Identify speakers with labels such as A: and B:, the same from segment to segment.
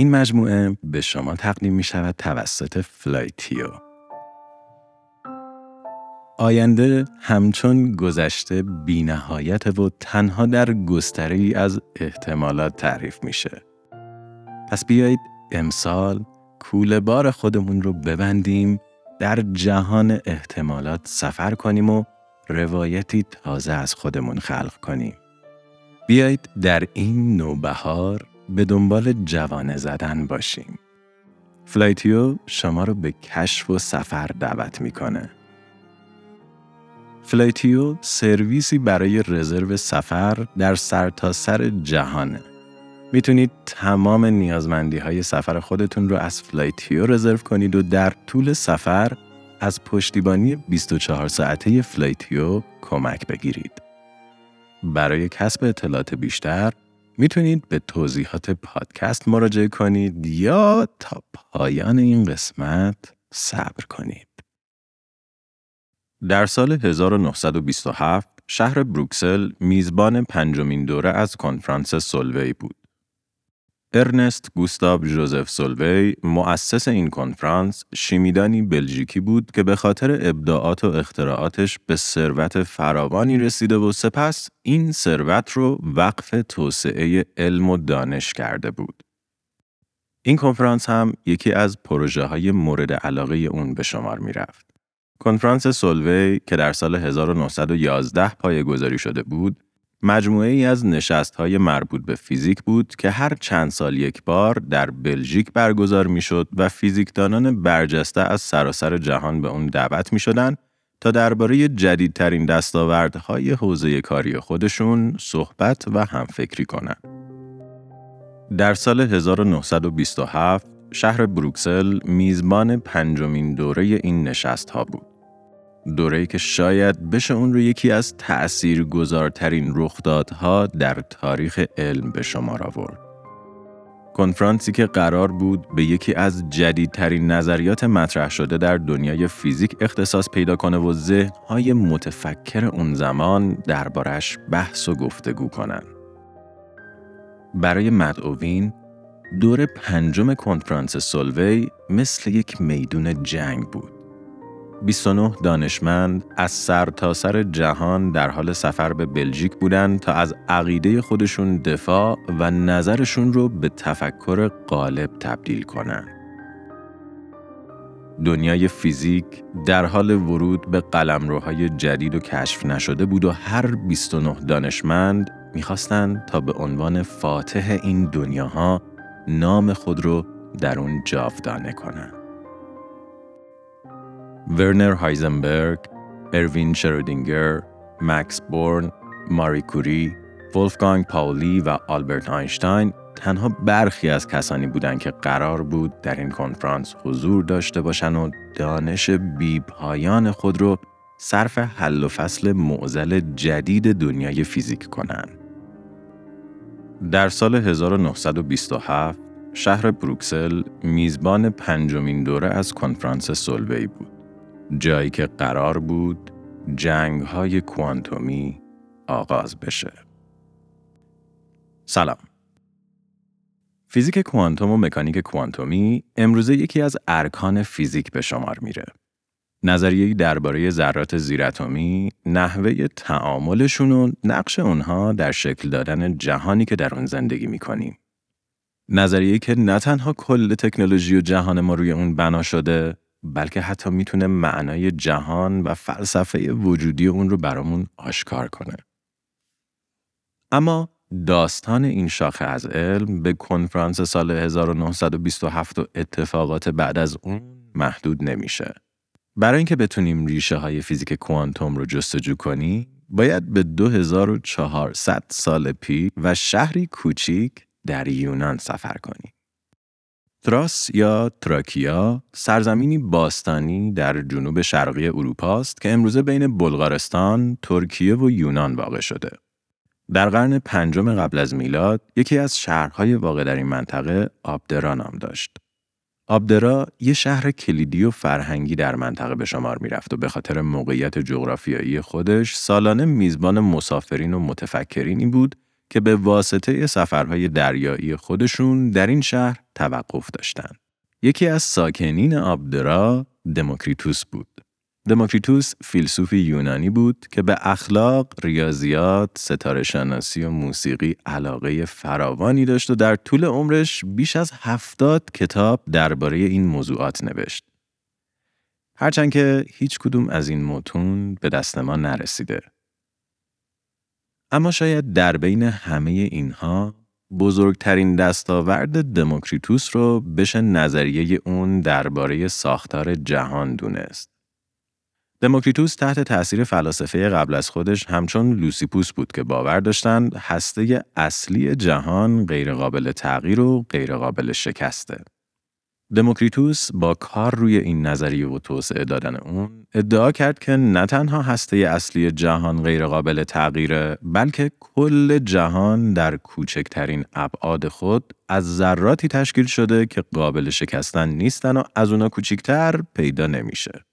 A: این مجموعه به شما تقدیم می شود توسط فلایتیو. آینده همچون گذشته بینهایت و تنها در گستره‌ای از احتمالات تعریف میشه. پس بیایید امسال کوله بار خودمون رو ببندیم در جهان احتمالات سفر کنیم و روایتی تازه از خودمون خلق کنیم. بیایید در این نوبهار به دنبال جوانه زدن باشیم. فلایتیو شما رو به کشف و سفر دعوت می‌کنه. فلایتیو سرویسی برای رزرو سفر در سرتاسر سر جهانه. می‌تونید تمام نیازمندی های سفر خودتون رو از فلایتیو رزرو کنید و در طول سفر از پشتیبانی 24 ساعته فلایتیو کمک بگیرید. برای کسب اطلاعات بیشتر می‌تونید به توضیحات پادکست مراجعه کنید یا تا پایان این قسمت صبر کنید. در سال 1927 شهر بروکسل میزبان پنجمین دوره از کنفرانس سولوی بود. ارنست گوستاو جوزف سولوی مؤسس این کنفرانس شیمیدانی بلژیکی بود که به خاطر ابداعات و اختراعاتش به ثروت فراوانی رسیده و سپس این ثروت رو وقف توسعه علم و دانش کرده بود. این کنفرانس هم یکی از پروژه های مورد علاقه اون به شمار می رفت. کنفرانس سولوی که در سال 1911 پایه گذاری شده بود، مجموعه ای از نشست های مربوط به فیزیک بود که هر چند سال یک بار در بلژیک برگزار می شد و فیزیکدانان برجسته از سراسر جهان به اون دعوت می شدن تا درباره جدیدترین دستاوردهای حوزه کاری خودشون صحبت و همفکری کنند. در سال 1927 شهر بروکسل میزبان پنجمین دوره این نشست ها بود. دوره‌ای که شاید بشه اون رو یکی از تأثیر گذارترین رخدادها در تاریخ علم به شمار آورد. کنفرانسی که قرار بود به یکی از جدیدترین نظریات مطرح شده در دنیای فیزیک اختصاص پیدا کنه و ذهنهای متفکر اون زمان دربارش بحث و گفتگو کنن. برای مدعوین دور پنجم کنفرانس سولوی مثل یک میدون جنگ بود. 29 دانشمند از سر تا سر جهان در حال سفر به بلژیک بودند تا از عقیده خودشون دفاع و نظرشون رو به تفکر غالب تبدیل کنند. دنیای فیزیک در حال ورود به قلمروهای جدید و کشف نشده بود و هر 29 دانشمند می‌خواستند تا به عنوان فاتح این دنیاها نام خود رو در اون جاودانه کنند. ورنر هایزنبرگ، اروین شرودینگر، مکس بورن، ماری کوری، ولفگانگ پاولی و آلبرت آینشتاین تنها برخی از کسانی بودند که قرار بود در این کنفرانس حضور داشته باشند و دانش بیپایان خود را صرف حل و فصل معزل جدید دنیای فیزیک کنند. در سال 1927 شهر بروکسل میزبان پنجمین دوره از کنفرانس سولوی بود. جایی که قرار بود جنگ های کوانتومی آغاز بشه. سلام. فیزیک کوانتوم و مکانیک کوانتومی امروزه یکی از ارکان فیزیک به شمار میره. نظریه‌ای درباره ذرات زیراتمی، نحوه تعاملشون و نقش اونها در شکل دادن جهانی که در اون زندگی می‌کنیم. نظریه‌ای که نه تنها کل تکنولوژی و جهان ما روی اون بنا شده، بلکه حتی می‌تونه معنای جهان و فلسفه وجودی اون رو برامون آشکار کنه. اما داستان این شاخه از علم به کنفرانس سال 1927 و اتفاقات بعد از اون محدود نمیشه. برای اینکه بتونیم ریشه های فیزیک کوانتوم رو جستجو کنیم، باید به 2400 سال پی و شهری کوچیک در یونان سفر کنیم. تراس یا تراکیا سرزمینی باستانی در جنوب شرقی اروپا است که امروزه بین بلغارستان، ترکیه و یونان واقع شده. در قرن پنجم قبل از میلاد یکی از شهرهای واقع در این منطقه آبدرا نام داشت. آبدرا یه شهر کلیدی و فرهنگی در منطقه به شمار می‌رفت و به خاطر موقعیت جغرافیایی خودش سالانه میزبان مسافرین و متفکرینی بود که به واسطه سفرهای دریایی خودشون در این شهر توقف داشتند. یکی از ساکنین آبدرا دموکریتوس بود. دموکریتوس فیلسوفی یونانی بود که به اخلاق، ریاضیات، ستاره شناسی و موسیقی علاقه فراوانی داشت و در طول عمرش بیش از هفتاد کتاب درباره این موضوعات نوشت. هرچند که هیچ کدوم از این متون به دست ما نرسیده. اما شاید در بین همه اینها بزرگترین دستاورد دموکریتوس رو بشه نظریه اون درباره ساختار جهان دونست. دموکریتوس تحت تأثیر فلاسفه قبل از خودش همچون لوسیپوس بود که باور داشتند هسته اصلی جهان غیرقابل تغییر و غیرقابل شکسته. دموکریتوس با کار روی این نظریه و توسعه دادن اون ادعا کرد که نه تنها هسته اصلی جهان غیرقابل تغییره بلکه کل جهان در کوچکترین ابعاد خود از ذراتی تشکیل شده که قابل شکستن نیستن و از اونا کوچکتر پیدا نمیشه.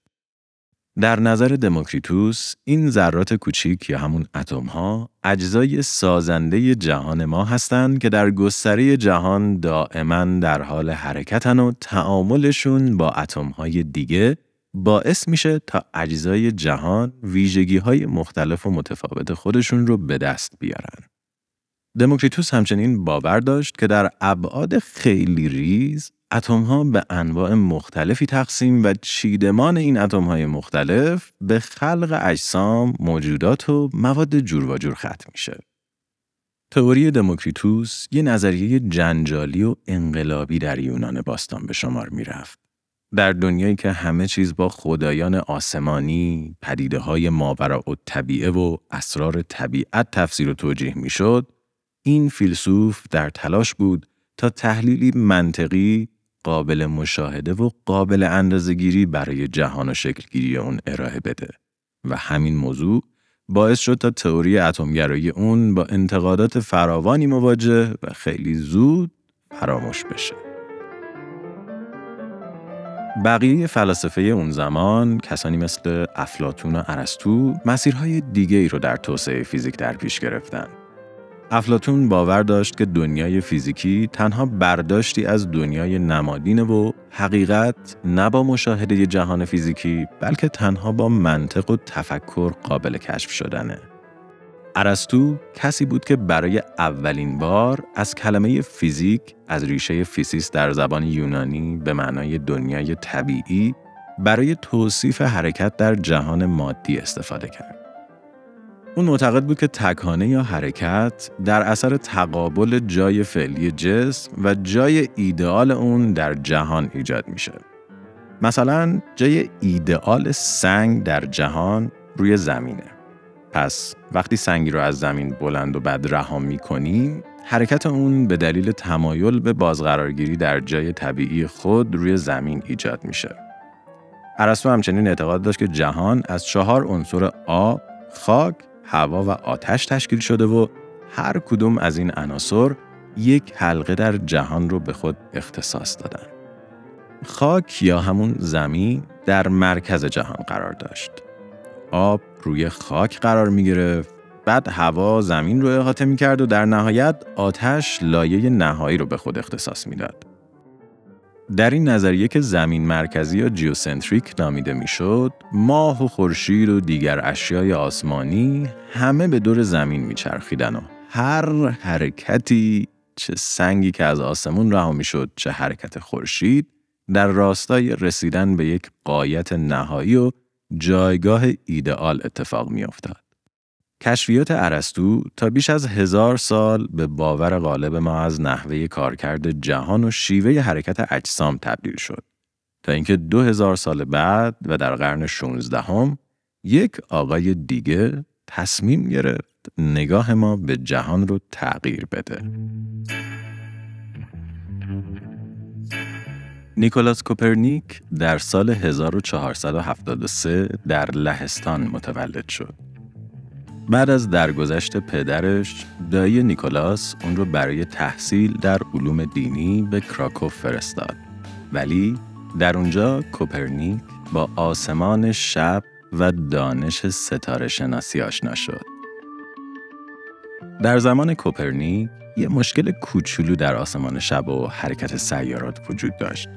A: در نظر دموکریتوس این ذرات کوچیک یا همون اتم ها اجزای سازنده جهان ما هستند که در گستره جهان دائما در حال حرکتن و تعاملشون با اتم های دیگه باعث میشه تا اجزای جهان ویژگی های مختلف و متفاوت خودشون رو به دست بیارن. دموکریتوس همچنین باور داشت که در ابعاد خیلی ریز اتم ها به انواع مختلفی تقسیم و چیدمان این اتم های مختلف به خلق اجسام، موجودات و مواد جور و جور ختم میشه. تئوری دموکریتوس یه نظریه جنجالی و انقلابی در یونان باستان به شمار می‌رفت. در دنیایی که همه چیز با خدایان آسمانی، پدیده های ماورا و طبیعه و اسرار طبیعت تفسیر و توجیه می‌شد، این فیلسوف در تلاش بود تا تحلیلی منطقی قابل مشاهده و قابل اندازهگیری برای جهان و شکلگیری اون ارائه بده و همین موضوع باعث شد تا تئوری اتمگرایی اون با انتقادات فراوانی مواجه و خیلی زود فراموش بشه. بقیه فلاسفه اون زمان کسانی مثل افلاتون و ارسطو مسیرهای دیگه ای رو در توسعه فیزیک در پیش گرفتن افلاتون باور داشت که دنیای فیزیکی تنها برداشتی از دنیای نمادینه و حقیقت نه با مشاهده جهان فیزیکی بلکه تنها با منطق و تفکر قابل کشف شدنه. ارسطو کسی بود که برای اولین بار از کلمه فیزیک از ریشه فیزیس در زبان یونانی به معنای دنیای طبیعی برای توصیف حرکت در جهان مادی استفاده کرد. اون معتقد بود که تکانه یا حرکت در اثر تقابل جای فعلی جسم و جای ایدئال اون در جهان ایجاد میشه. مثلا جای ایدئال سنگ در جهان روی زمینه. پس وقتی سنگی رو از زمین بلند و بد رها می‌کنیم حرکت اون به دلیل تمایل به بازقرارگیری در جای طبیعی خود روی زمین ایجاد میشه. ارسطو همچنین اعتقاد داشت که جهان از چهار عنصر آب، خاک هوا و آتش تشکیل شده و هر کدوم از این عناصر یک حلقه در جهان رو به خود اختصاص دادن. خاک یا همون زمین در مرکز جهان قرار داشت. آب روی خاک قرار می گرفت بعد هوا زمین رو احاطه می کرد و در نهایت آتش لایه نهایی رو به خود اختصاص می‌داد. در این نظریه که زمین مرکزی یا جیوسنتریک نامیده می‌شد، ماه و خورشید و دیگر اشیای آسمانی همه به دور زمین میچرخیدن و هر حرکتی چه سنگی که از آسمون رها می‌شد چه حرکت خورشید در راستای رسیدن به یک قایت نهایی و جایگاه ایدئال اتفاق میافتاد. کشفیات ارسطو تا بیش از هزار سال به باور غالب ما از نحوه کارکرد جهان و شیوه حرکت اجسام تبدیل شد تا اینکه دو هزار سال بعد و در قرن 16 هم یک آقای دیگه تصمیم گرفت نگاه ما به جهان رو تغییر بده. نیکولاس کوپرنیک در سال 1473 در لهستان متولد شد. بعد از درگذشت پدرش، دایی نیکولاس اون رو برای تحصیل در علوم دینی به کراکوف فرستاد. ولی در اونجا کوپرنیک با آسمان شب و دانش ستاره شناسی آشنا شد. در زمان کوپرنیک یه مشکل کوچولو در آسمان شب و حرکت سیارات وجود داشت.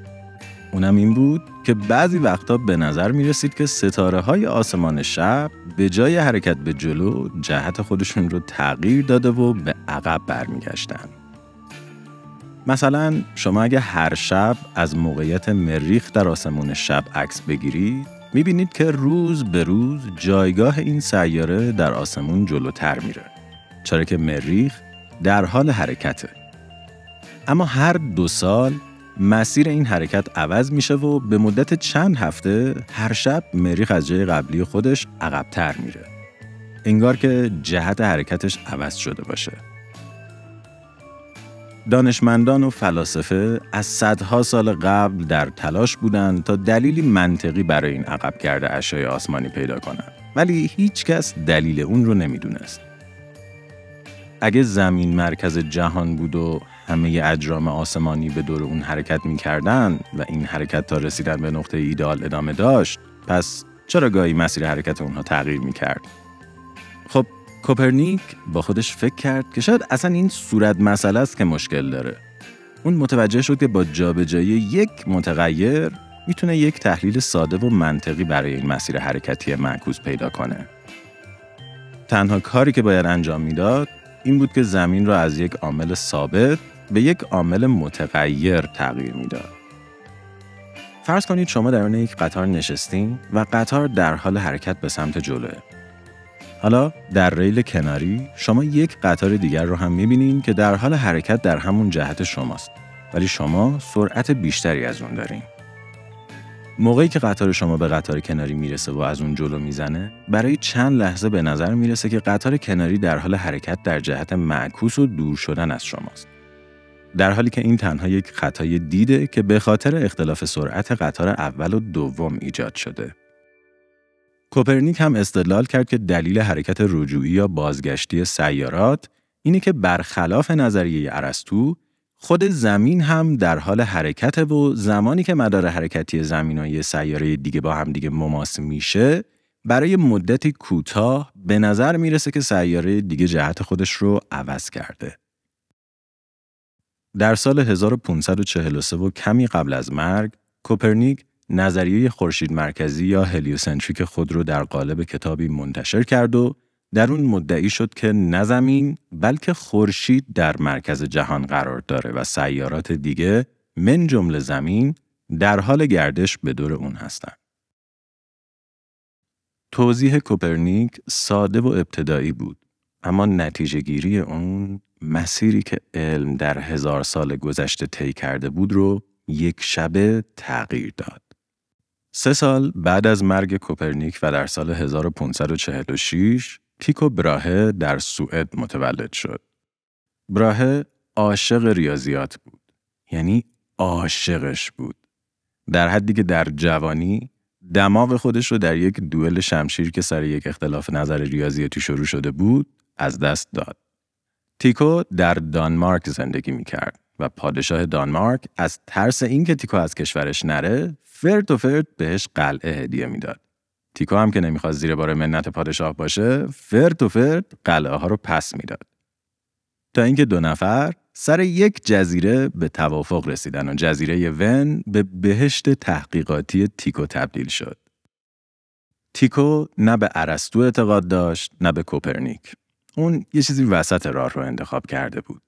A: اونم این بود که بعضی وقتا به نظر می رسید که ستاره های آسمان شب به جای حرکت به جلو جهت خودشون رو تغییر داده و به عقب برمیگشتن. مثلا شما اگه هر شب از موقعیت مریخ در آسمون شب عکس بگیرید می‌بینید که روز به روز جایگاه این سیاره در آسمون جلوتر میره چرا که مریخ در حال حرکته اما هر دو سال مسیر این حرکت عوض میشه و به مدت چند هفته هر شب مریخ از جای قبلی خودش عقبتر میره. انگار که جهت حرکتش عوض شده باشه. دانشمندان و فلاسفه از صدها سال قبل در تلاش بودند تا دلیلی منطقی برای این عقب کرده اشیای آسمانی پیدا کنند. ولی هیچ کس دلیل اون رو نمی‌دونست. اگه زمین مرکز جهان بود و همه اجرام آسمانی به دور اون حرکت می‌کردن و این حرکت تا رسیدن به نقطه ایدال ادامه داشت پس چرا گاهی مسیر حرکت اونها تغییر می‌کرد؟ خب کوپرنیک با خودش فکر کرد که شاید اصلا این صورت مسئله است که مشکل داره. اون متوجه شد که با جابجایی یک متغیر می‌تونه یک تحلیل ساده و منطقی برای این مسیر حرکتی معکوس پیدا کنه. تنها کاری که باید انجام می‌داد این بود که زمین را از یک عامل ثابت به یک عامل متغیر تغییر می‌داد. فرض کنید شما در یک قطار نشستین و قطار در حال حرکت به سمت جلوه. حالا در ریل کناری شما یک قطار دیگر رو هم می‌بینین که در حال حرکت در همون جهت شماست ولی شما سرعت بیشتری از اون دارین. موقعی که قطار شما به قطار کناری می‌رسه و از اون جلو می‌زنه برای چند لحظه به نظر می‌رسه که قطار کناری در حال حرکت در جهت معکوس و دور شدن از شماست در حالی که این تنها یک خطای دیده که به خاطر اختلاف سرعت قطار اول و دوم ایجاد شده کوپرنیک هم استدلال کرد که دلیل حرکت رجوعی یا بازگشتی سیارات اینه که برخلاف نظریه ارسطو خود زمین هم در حال حرکت و زمانی که مدار حرکتی زمین و یه سیاره دیگه با هم دیگه مماس میشه برای مدتی کوتاه به نظر می‌رسه که سیاره دیگه جهت خودش رو عوض کرده. در سال 1543 و کمی قبل از مرگ، کوپرنیک نظریه خورشید مرکزی یا هلیوسنتریک خود رو در قالب کتابی منتشر کرد و در اون مدعی شد که نه زمین بلکه خورشید در مرکز جهان قرار داره و سیارات دیگه من جمله زمین در حال گردش به دور اون هستند. توضیح کوپرنیک ساده و ابتدایی بود اما نتیجه گیری اون مسیری که علم در هزار سال گذشته طی کرده بود رو یک شبه تغییر داد. سه سال بعد از مرگ کوپرنیک و در سال 1546 تیکو براهه در سوئد متولد شد. براهه عاشق ریاضیات بود. یعنی عاشقش بود. در حدی که در جوانی دماغ خودش رو در یک دوئل شمشیر که سر یک اختلاف نظر ریاضیاتی شروع شده بود از دست داد. تیکو در دانمارک زندگی می کرد و پادشاه دانمارک از ترس اینکه تیکو از کشورش نره فرد و فرد بهش قلعه هدیه می‌داد. تیکو هم که نمی‌خواست زیر بار منت پادشاه باشه فرد و فرد قلعه ها رو پس می‌داد تا اینکه دو نفر سر یک جزیره به توافق رسیدن و جزیره ون به بهشت تحقیقاتی تیکو تبدیل شد. تیکو نه به ارسطو اعتقاد داشت نه به کوپرنیک. اون یه چیزی وسط راه رو انتخاب کرده بود.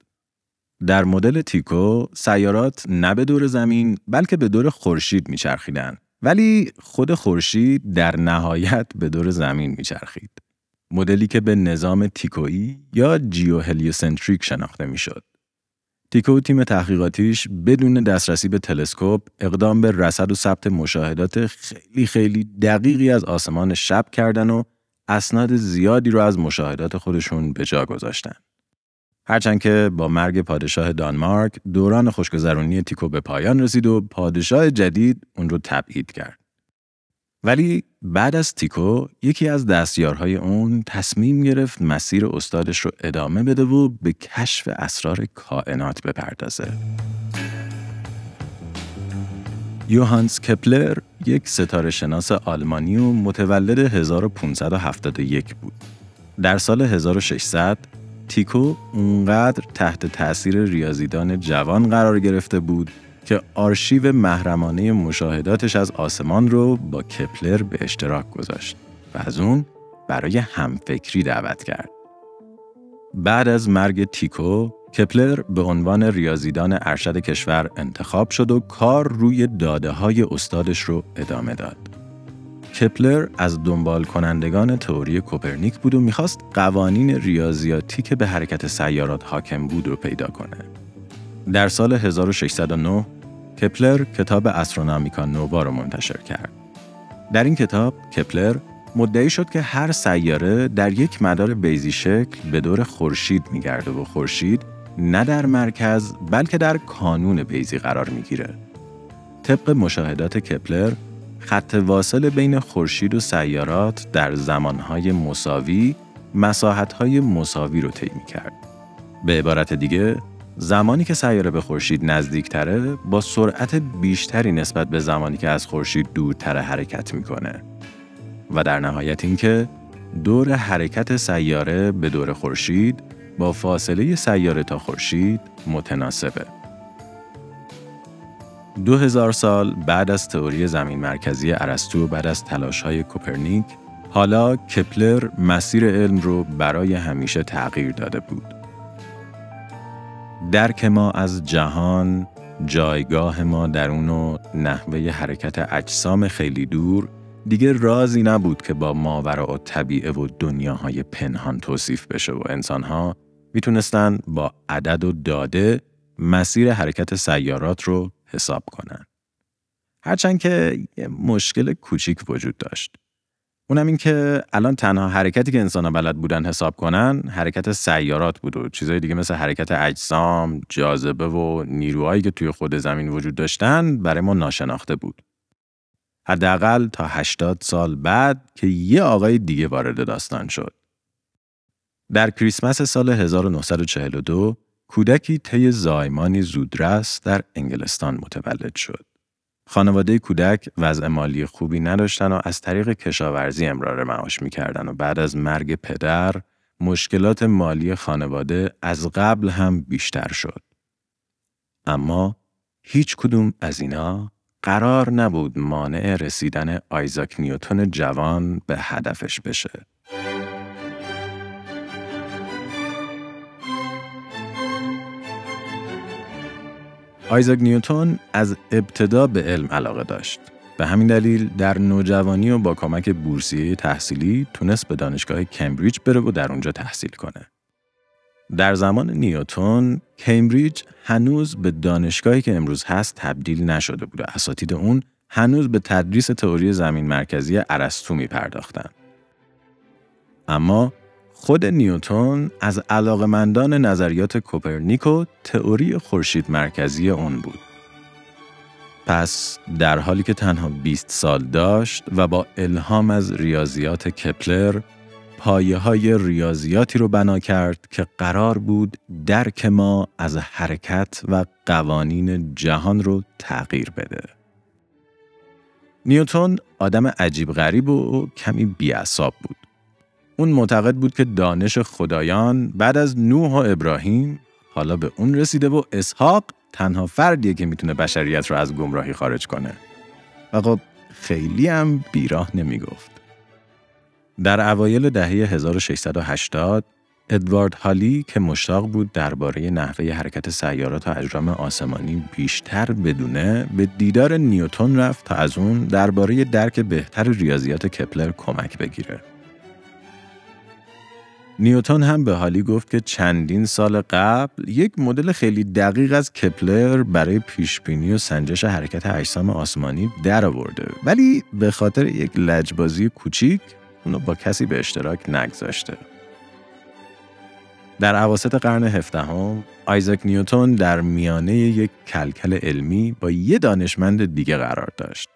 A: در مدل تیکو سیارات نه به دور زمین بلکه به دور خورشید میچرخیدن ولی خود خورشید در نهایت به دور زمین میچرخید. مدلی که به نظام تیکویی یا جیو هلیوسنتریک شناخته می‌شد. تیکو تیم تحقیقاتیش بدون دسترسی به تلسکوپ اقدام به رصد و ثبت مشاهدات خیلی خیلی دقیقی از آسمان شب کردن و اسناد زیادی رو از مشاهدات خودشون به جا گذاشتن. هرچند که با مرگ پادشاه دانمارک دوران خوشگذرانی تیکو به پایان رسید و پادشاه جدید اون رو تبعید کرد. ولی بعد از تیکو یکی از دستیارهای اون تصمیم گرفت مسیر استادش رو ادامه بده و به کشف اسرار کائنات بپردازه. یوهانس کپلر یک ستاره شناس آلمانی و متولد 1571 بود. در سال 1600 تیکو اونقدر تحت تأثیر ریاضیدان جوان قرار گرفته بود که آرشیو محرمانه مشاهداتش از آسمان رو با کپلر به اشتراک گذاشت و از اون برای همفکری دعوت کرد. بعد از مرگ تیکو، کپلر به عنوان ریاضیدان ارشد کشور انتخاب شد و کار روی داده های استادش رو ادامه داد. کپلر از دنبال کنندگان تئوری کوپرنیک بود و می‌خواست قوانین ریاضیاتی که به حرکت سیارات حاکم بود رو پیدا کنه. در سال 1609 کپلر کتاب استرونامیکا نووا رو منتشر کرد. در این کتاب کپلر مدعی شد که هر سیاره در یک مدار بیزی شکل به دور خورشید میگرده و خورشید نه در مرکز بلکه در کانون بیزی قرار می‌گیره. طبق مشاهدات کپلر خط واصل بین خورشید و سیارات در زمانهای مساوی مساحتهای مساوی رو طی کرد. به عبارت دیگه زمانی که سیاره به خورشید نزدیکتره با سرعت بیشتری نسبت به زمانی که از خورشید دورتر حرکت می‌کنه و در نهایت اینکه دور حرکت سیاره به دور خورشید با فاصله سیاره تا خورشید متناسبه. دو هزار سال بعد از تئوری زمین مرکزی ارسطو بعد از های کوپرنیک حالا کپلر مسیر علم رو برای همیشه تغییر داده بود. درک ما از جهان، جایگاه ما در اون و نحوه حرکت اجسام خیلی دور دیگه رازی نبود که با ماورا و طبیعه و دنیاهای پنهان توصیف بشه و انسانها می‌تونستن با عدد و داده مسیر حرکت سیارات رو حساب کنن. هرچند که یه مشکل کوچیک وجود داشت. اونم این که الان تنها حرکتی که انسان بلد بودن حساب کنن حرکت سیارات بود و چیزهای دیگه مثل حرکت اجسام، جاذبه و نیروهایی که توی خود زمین وجود داشتن برای ما ناشناخته بود. حداقل تا 80 سال بعد که یه آقای دیگه وارد داستان شد. در کریسمس سال 1942 کودکی طی زایمانی زودرس در انگلستان متولد شد. خانواده کودک وضع مالی خوبی نداشتن و از طریق کشاورزی امرار معاش می‌کردن و بعد از مرگ پدر مشکلات مالی خانواده از قبل هم بیشتر شد. اما هیچ کدوم از اینا قرار نبود مانع رسیدن آیزاک نیوتون جوان به هدفش بشه. آیزاک نیوتون از ابتدا به علم علاقه داشت. به همین دلیل در نوجوانی و با کمک بورسیه تحصیلی تونست به دانشگاه کمبریج بره و در اونجا تحصیل کنه. در زمان نیوتون، کمبریج هنوز به دانشگاهی که امروز هست تبدیل نشده بود و اساتید اون هنوز به تدریس تئوری زمین مرکزی ارسطو می پرداختن. اما خود نیوتون از علاقمندان نظریات کوپرنیک و تئوری خورشید مرکزی اون بود. پس در حالی که تنها 20 سال داشت و با الهام از ریاضیات کپلر پایه های ریاضیاتی رو بنا کرد که قرار بود درک ما از حرکت و قوانین جهان رو تغییر بده. نیوتون آدم عجیب غریب و کمی بیعصاب بود. اون معتقد بود که دانش خدایان بعد از نوح و ابراهیم حالا به اون رسیده و اسحاق تنها فردیه که می‌تونه بشریت رو از گمراهی خارج کنه. و خب خیلی هم بیراه نمی‌گفت. در اوایل دهه 1680 ادوارد هالی که مشتاق بود درباره نحوه حرکت سیارات و اجرام آسمانی بیشتر بدونه به دیدار نیوتون رفت تا از اون درباره درک بهتر ریاضیات کپلر کمک بگیره. نیوتن هم به حالی گفت که چندین سال قبل یک مدل خیلی دقیق از کپلر برای پیشبینی و سنجش حرکت اجسام آسمانی در آورده ولی به خاطر یک لجبازی کوچیک اونو با کسی به اشتراک نگذاشته. در عواسط قرن هفدهم آیزاک نیوتون در میانه یک کلکل علمی با یه دانشمند دیگه قرار داشت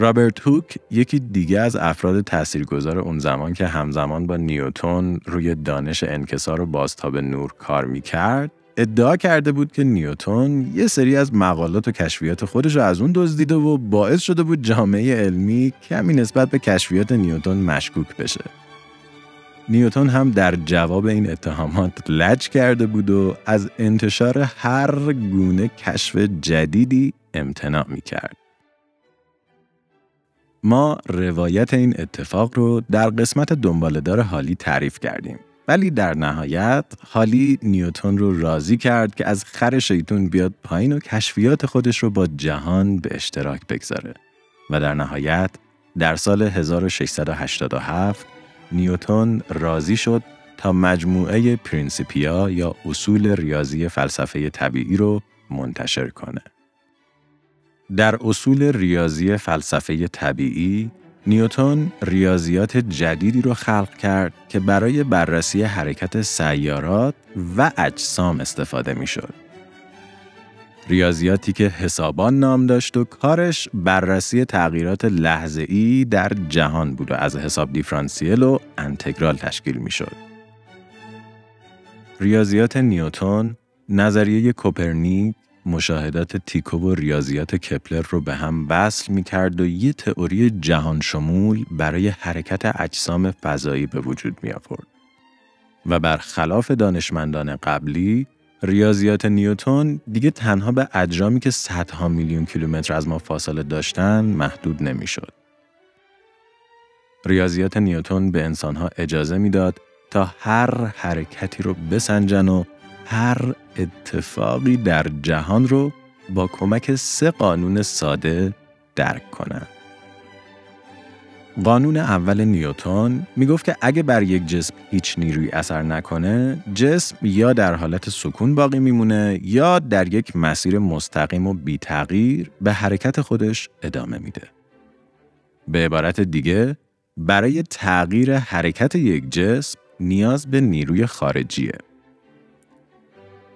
A: رابرت هوک یکی دیگه از افراد تاثیرگذار اون زمان که همزمان با نیوتون روی دانش انکسار و بازتاب نور کار می‌کرد ادعا کرده بود که نیوتون یه سری از مقالات و کشفیات خودش رو از اون دزدیده و باعث شده بود جامعه علمی کمی نسبت به کشفیات نیوتون مشکوک بشه. نیوتون هم در جواب این اتهامات لج کرده بود و از انتشار هر گونه کشف جدیدی امتناع می کرد. ما روایت این اتفاق رو در قسمت دنبالدار حالی تعریف کردیم. ولی در نهایت حالی نیوتون رو راضی کرد که از خر شیطون بیاد پایین و کشفیات خودش رو با جهان به اشتراک بگذاره. و در نهایت در سال 1687 نیوتون راضی شد تا مجموعه پرینسیپیا یا اصول ریاضی فلسفه طبیعی رو منتشر کنه. در اصول ریاضی فلسفه طبیعی نیوتون ریاضیات جدیدی رو خلق کرد که برای بررسی حرکت سیارات و اجسام استفاده می شد. ریاضیاتی که حسابان نام داشت و کارش بررسی تغییرات لحظه‌ای در جهان بود و از حساب دیفرانسیل و انتگرال تشکیل می شد. ریاضیات نیوتون، نظریه کوپرنیک، مشاهدات تیکو و ریاضیات کپلر رو به هم وصل می کرد و یه تئوری جهان شمول برای حرکت اجسام فضایی به وجود می آورد. و برخلاف دانشمندان قبلی، ریاضیات نیوتون دیگه تنها به اجرامی که صدها میلیون کیلومتر از ما فاصله داشتن محدود نمی‌شد. ریاضیات نیوتون به انسانها اجازه می‌داد تا هر حرکتی رو بسنجن و هر اتفاقی در جهان رو با کمک سه قانون ساده درک کنند. قانون اول نیوتون می‌گفت که اگه بر یک جسم هیچ نیروی اثر نکنه، جسم یا در حالت سکون باقی میمونه یا در یک مسیر مستقیم و بی تغییر به حرکت خودش ادامه میده. به عبارت دیگه، برای تغییر حرکت یک جسم نیاز به نیروی خارجیه.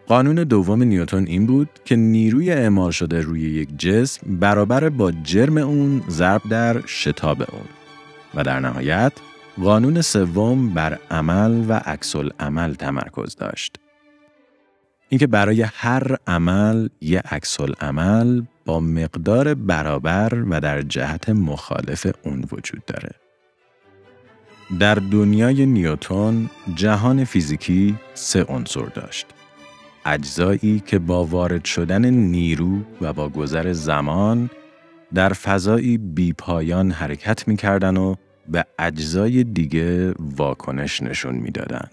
A: قانون دوم نیوتن این بود که نیروی اعمال شده روی یک جسم برابر با جرم اون ضرب در شتاب اون و در نهایت قانون سوم بر عمل و عکس عمل تمرکز داشت. اینکه برای هر عمل یک عکس عمل با مقدار برابر و در جهت مخالف اون وجود داره. در دنیای نیوتون جهان فیزیکی سه عنصر داشت. اجزایی که با وارد شدن نیرو و با گذر زمان در فضایی بیپایان حرکت می‌کردن و به اجزای دیگه واکنش نشون می‌دادن.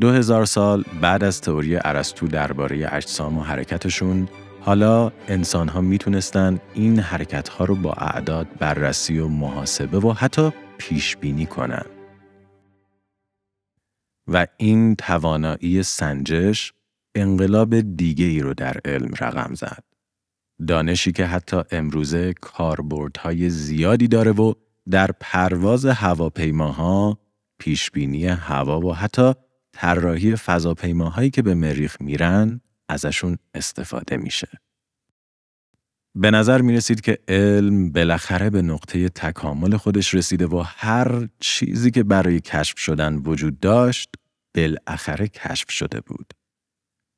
A: دو هزار سال بعد از تئوری ارسطو درباره اجسام و حرکتشون حالا انسان ها می‌تونستن این حرکت ها رو با اعداد بررسی و محاسبه و حتی پیش بینی کنن. و این توانایی سنجش انقلاب دیگه ای رو در علم رقم زد. دانشی که حتی امروزه کاربردهای زیادی داره و در پرواز هواپیماها، پیشبینی هوا و حتی طراحی فضاپیماهایی که به مریخ میرن ازشون استفاده میشه. به نظر می رسید که علم بالاخره به نقطه تکامل خودش رسیده و هر چیزی که برای کشف شدن وجود داشت بالاخره کشف شده بود.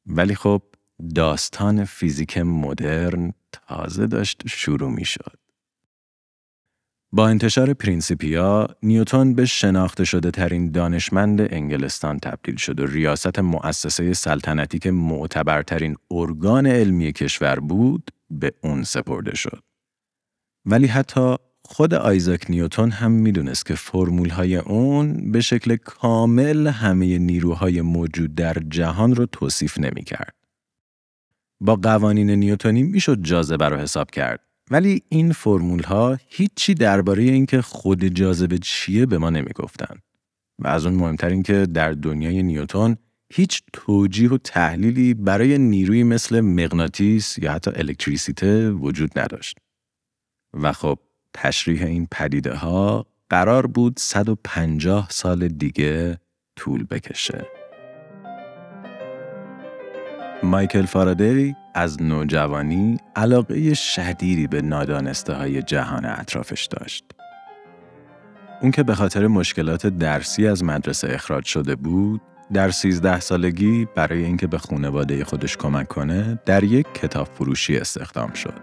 A: ولی خب داستان فیزیک مدرن تازه داشت شروع می شد. با انتشار پرینسیپیا، نیوتون به شناخته شده ترین دانشمند انگلستان تبدیل شد و ریاست مؤسسه سلطنتی که معتبرترین ارگان علمی کشور بود به اون سپرده شد. ولی حتی خود آیزاک نیوتون هم می‌دونست که فرمول های اون به شکل کامل همه نیروهای موجود در جهان رو توصیف نمی کرد. با قوانین نیوتونی می‌شد جاذبه رو حساب کرد ولی این فرمول ها هیچی درباره اینکه خود جاذبه چیه به ما نمی‌گفتن و از اون مهمتر این که در دنیای نیوتون هیچ توجیه و تحلیلی برای نیروی مثل مغناطیس یا حتی الکتریسیته وجود نداشت. و خب تشریح این پدیده ها قرار بود 150 سال دیگه طول بکشه. مایکل فارادی از نوجوانی علاقه شدیدی به نادانسته های جهان اطرافش داشت. اون که به خاطر مشکلات درسی از مدرسه اخراج شده بود، در 13 سالگی برای اینکه به خانواده خودش کمک کنه، در یک کتاب فروشی استخدام شد.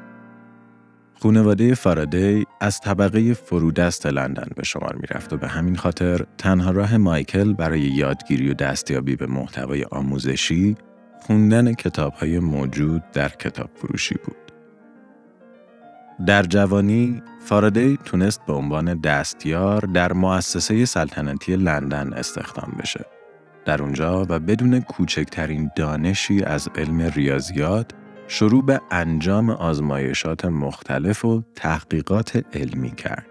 A: خونواده فارادی از طبقه فرودست لندن به شمار می رفت و به همین خاطر تنها راه مایکل برای یادگیری و دستیابی به محتوای آموزشی خوندن کتاب های موجود در کتاب فروشی بود. در جوانی فارادی تونست به عنوان دستیار در مؤسسه سلطنتی لندن استخدام بشه. در اونجا و بدون کوچکترین دانشی از علم ریاضیات شروع به انجام آزمایشات مختلف و تحقیقات علمی کرد.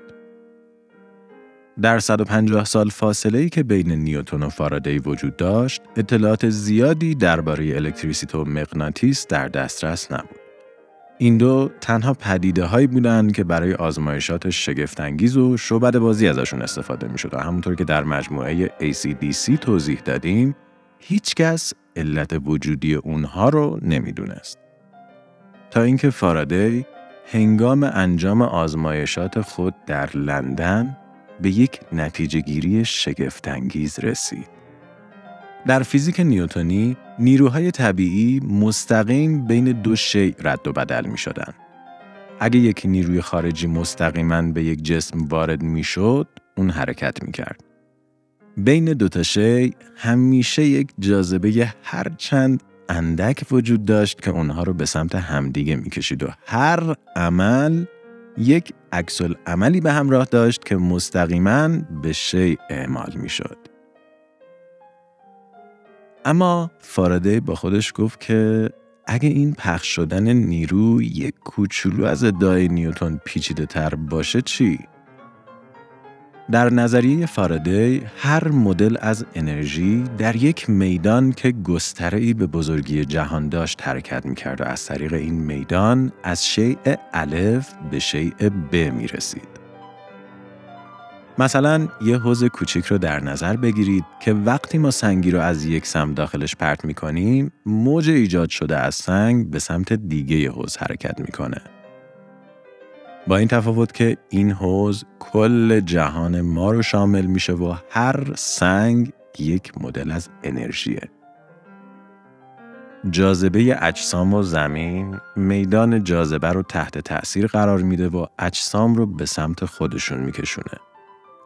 A: در 150 سال فاصله ای که بین نیوتن و فارادی وجود داشت، اطلاعات زیادی درباره الکتریسیته و مغناطیس در دسترس نبود. این دو تنها پدیده هایی بودند که برای آزمایشات شگفتانگیز و شعبد بازی ازشون استفاده می شد و همونطور که در مجموعه ACDC توضیح دادیم هیچکس علت وجودی اونها رو نمی‌دونست. تا اینکه فارادی هنگام انجام آزمایشات خود در لندن به یک نتیجه گیری شگفتانگیز رسید. در فیزیک نیوتونی نیروهای طبیعی مستقیم بین دو شیء رد و بدل می شدن. اگه یک نیروی خارجی مستقیما به یک جسم وارد می شد، اون حرکت می کرد. بین دو تا شیء همیشه یک جاذبه هرچند اندک وجود داشت که اونها رو به سمت همدیگه می‌کشید و هر عمل یک عکس عملی به همراه داشت که مستقیما به شیء اعمال می‌شد. اما فارادی با خودش گفت که اگه این پخش شدن نیرو یک کوچولو از ادعای نیوتن پیچیده تر باشه چی؟ در نظریه فارادی هر مدل از انرژی در یک میدان که گستره‌ای به بزرگی جهان داشت حرکت می‌کرد و از طریق این میدان از شیء الف به شیء ب می رسید. مثلا یه حوز کوچیک رو در نظر بگیرید که وقتی ما سنگی رو از یک سمت داخلش پرت می‌کنیم موج ایجاد شده از سنگ به سمت دیگه حوز حرکت می‌کنه. با این تفاوت که این حوز کل جهان ما رو شامل میشه و هر سنگ یک مدل از انرژیه. جاذبه اجسام و زمین میدان جاذبه رو تحت تأثیر قرار میده و اجسام رو به سمت خودشون میکشونه.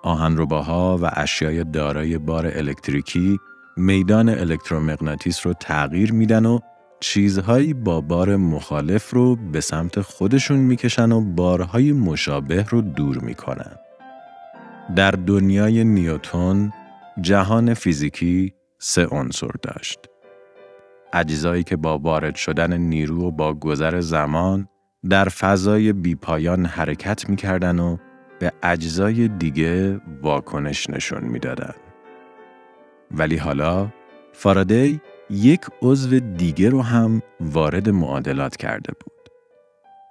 A: آهنرباها و اشیای دارای بار الکتریکی میدان الکترومغناطیس رو تغییر میدن و چیزهایی با بار مخالف رو به سمت خودشون می‌کشن و بارهای مشابه رو دور می‌کنن. در دنیای نیوتون جهان فیزیکی سه عنصر داشت. اجزایی که با وارد شدن نیرو و با گذر زمان در فضای بیپایان حرکت می‌کردن و به اجزای دیگه واکنش نشون می‌دادن. ولی حالا فارادی یک عضو دیگه رو هم وارد معادلات کرده بود.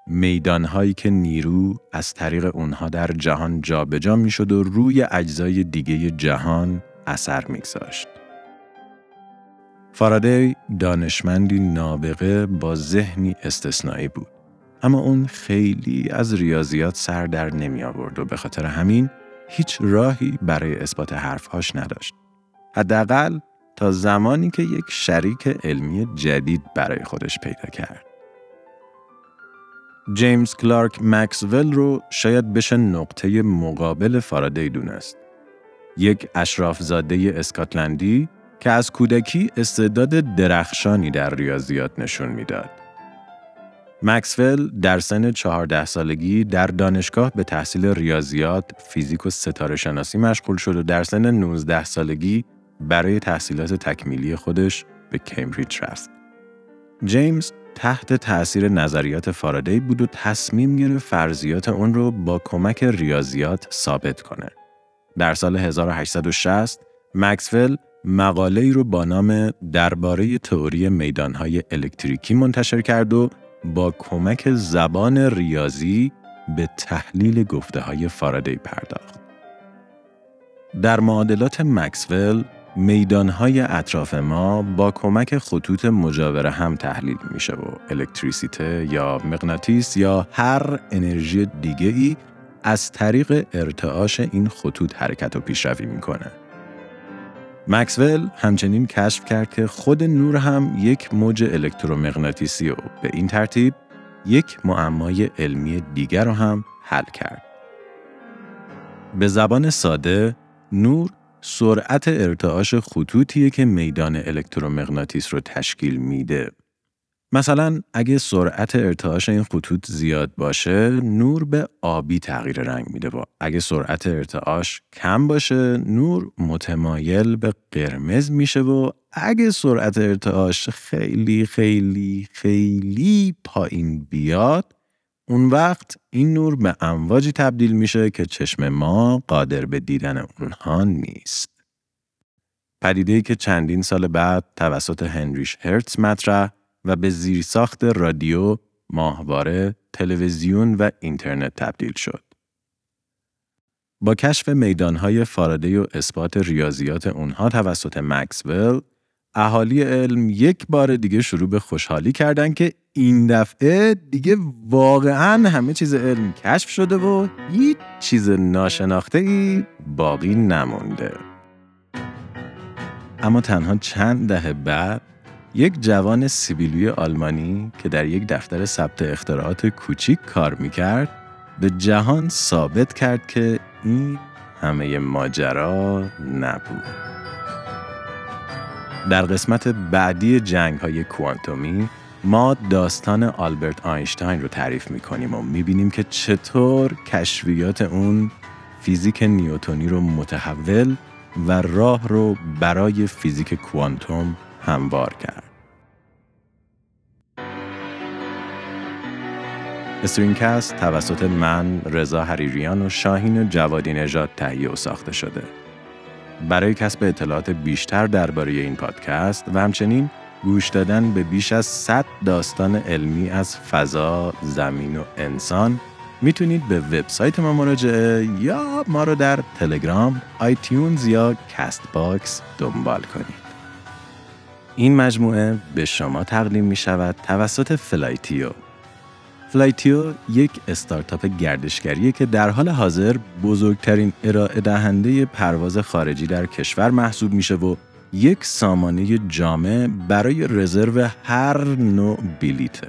A: میدانهایی که نیرو از طریق اونها در جهان جابجا جا می‌شد و روی اجزای دیگه جهان اثر میگذاشت. فارادی دانشمندی نابغه با ذهنی استثنایی بود. اما اون خیلی از ریاضیات سر در نمی آورد و به خاطر همین هیچ راهی برای اثبات حرفهاش نداشت. حداقل تا زمانی که یک شریک علمی جدید برای خودش پیدا کرد. جیمز کلارک مکسول رو شاید بشه نقطه مقابل فارادی دونست. یک اشرافزاده اسکاتلندی که از کودکی استعداد درخشانی در ریاضیات نشون می‌داد. مکسول در سن 14 سالگی در دانشگاه به تحصیل ریاضیات، فیزیک و ستاره شناسی مشغول شد و در سن 19 سالگی برای تحصیلات تکمیلی خودش به کمبریج رفت. جیمز تحت تأثیر نظریات فارادی بود و تصمیم گرفت فرضیات اون رو با کمک ریاضیات ثابت کنه. در سال 1860 مکسول مقاله ای رو با نام درباره تئوری میدانهای الکتریکی منتشر کرد و با کمک زبان ریاضی به تحلیل گفته های فارادی پرداخت. در معادلات مکسول میدانهای اطراف ما با کمک خطوط مجاور هم تحلیل میشه و الکتریسیته یا مغناطیس یا هر انرژی دیگه ای از طریق ارتعاش این خطوط حرکت و پیشروی می‌کنه. مکسول همچنین کشف کرد که خود نور هم یک موج الکترومغناطیسی و به این ترتیب یک معمای علمی دیگر رو هم حل کرد. به زبان ساده، نور سرعت ارتعاش خطوطیه که میدان الکترومغناطیس رو تشکیل میده. مثلا اگه سرعت ارتعاش این خطوط زیاد باشه نور به آبی تغییر رنگ میده و اگه سرعت ارتعاش کم باشه نور متمایل به قرمز میشه و اگه سرعت ارتعاش خیلی خیلی خیلی پایین بیاد اون وقت این نور به امواجی تبدیل میشه که چشم ما قادر به دیدن اونها نیست. پدیده که چندین سال بعد توسط هنریش هرتز مطرح و به زیرساخت رادیو، ماهواره، تلویزیون و اینترنت تبدیل شد. با کشف میدانهای فارادی و اثبات ریاضیات اونها توسط مکسول، اهالی علم یک بار دیگه شروع به خوشحالی کردن که این دفعه دیگه واقعا همه چیز علم کشف شده و هیچ چیز ناشناخته ای باقی نمونده. اما تنها چند دهه بعد یک جوان سیبیلوی آلمانی که در یک دفتر ثبت اختراعات کوچیک کار می‌کرد به جهان ثابت کرد که این همه ماجرا نبود. در قسمت بعدی جنگ های کوانتومی ما داستان آلبرت آینشتاین رو تعریف می‌کنیم و می‌بینیم که چطور کشفیات اون فیزیک نیوتونی رو متحول و راه رو برای فیزیک کوانتوم هموار کرد. استرینکست توسط من، رضا حریریان و شاهین جوادی نژاد تهیه و ساخته شده. برای کسب اطلاعات بیشتر درباره این پادکست و همچنین گوش دادن به بیش از 100 داستان علمی از فضا، زمین و انسان می‌تونید به وبسایت ما مراجعه یا ما رو در تلگرام، آیتیونز یا کست باکس دنبال کنید. این مجموعه به شما تقدیم می شود توسط فلایتیو فلایتیو یک استارتاپ گردشگریه که در حال حاضر بزرگترین ارائه دهنده پرواز خارجی در کشور محسوب میشه و یک سامانه جامع برای رزرو هر نوع بلیته.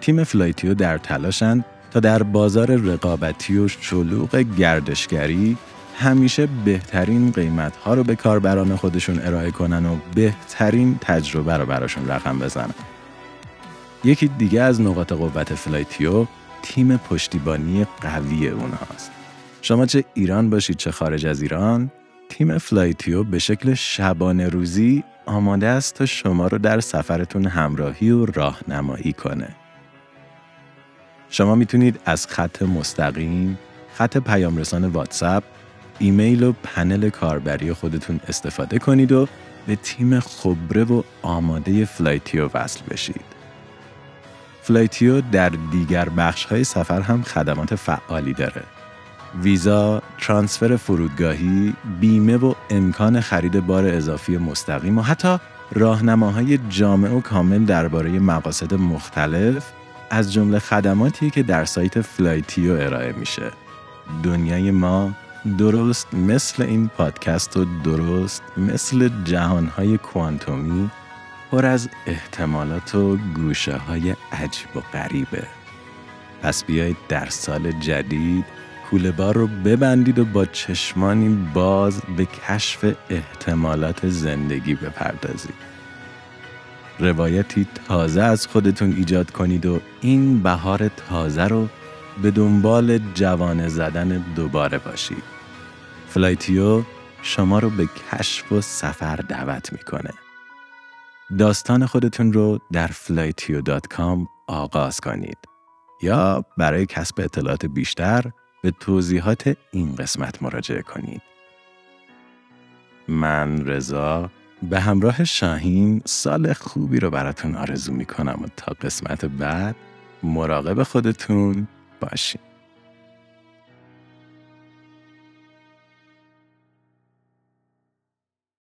A: تیم فلایتیو در تلاشند تا در بازار رقابتی و شلوغ گردشگری همیشه بهترین قیمت ها رو به کاربران خودشون ارائه کنن و بهترین تجربه رو براشون رقم بزنن. یکی دیگه از نقاط قوت فلایتیو تیم پشتیبانی قوی اونهاست. شما چه ایران باشید چه خارج از ایران تیم فلایتیو به شکل شبانه روزی آماده است تا شما رو در سفرتون همراهی و راهنمایی کنه. شما می‌تونید از خط مستقیم، خط پیامرسان واتساپ، ایمیل و پنل کاربری خودتون استفاده کنید و به تیم خبره و آماده فلایتیو وصل بشید. فلایتیو در دیگر بخش های سفر هم خدمات فعالی داره. ویزا، ترانسفر فرودگاهی، بیمه و امکان خرید بار اضافی مستقیم و حتی راهنماهای جامع و کامل درباره مقاصد مختلف از جمله خدماتی که در سایت فلایتیو ارائه میشه. دنیای ما درست مثل این پادکست و درست مثل جهانهای کوانتومی پر از احتمالات و گوشه های عجیب و غریبه. پس بیایید در سال جدید کوله بار رو ببندید و با چشمانی باز به کشف احتمالات زندگی بپردازید. روایتی تازه از خودتون ایجاد کنید و این بهار تازه رو به دنبال جوانه زدن دوباره باشید. فلایتیو شما رو به کشف و سفر دعوت می‌کنه. داستان خودتون رو در flytio.com آغاز کنید یا برای کسب اطلاعات بیشتر به توضیحات این قسمت مراجعه کنید. من رضا به همراه شاهین سال خوبی رو براتون آرزو می کنم و تا قسمت بعد مراقب خودتون باشین.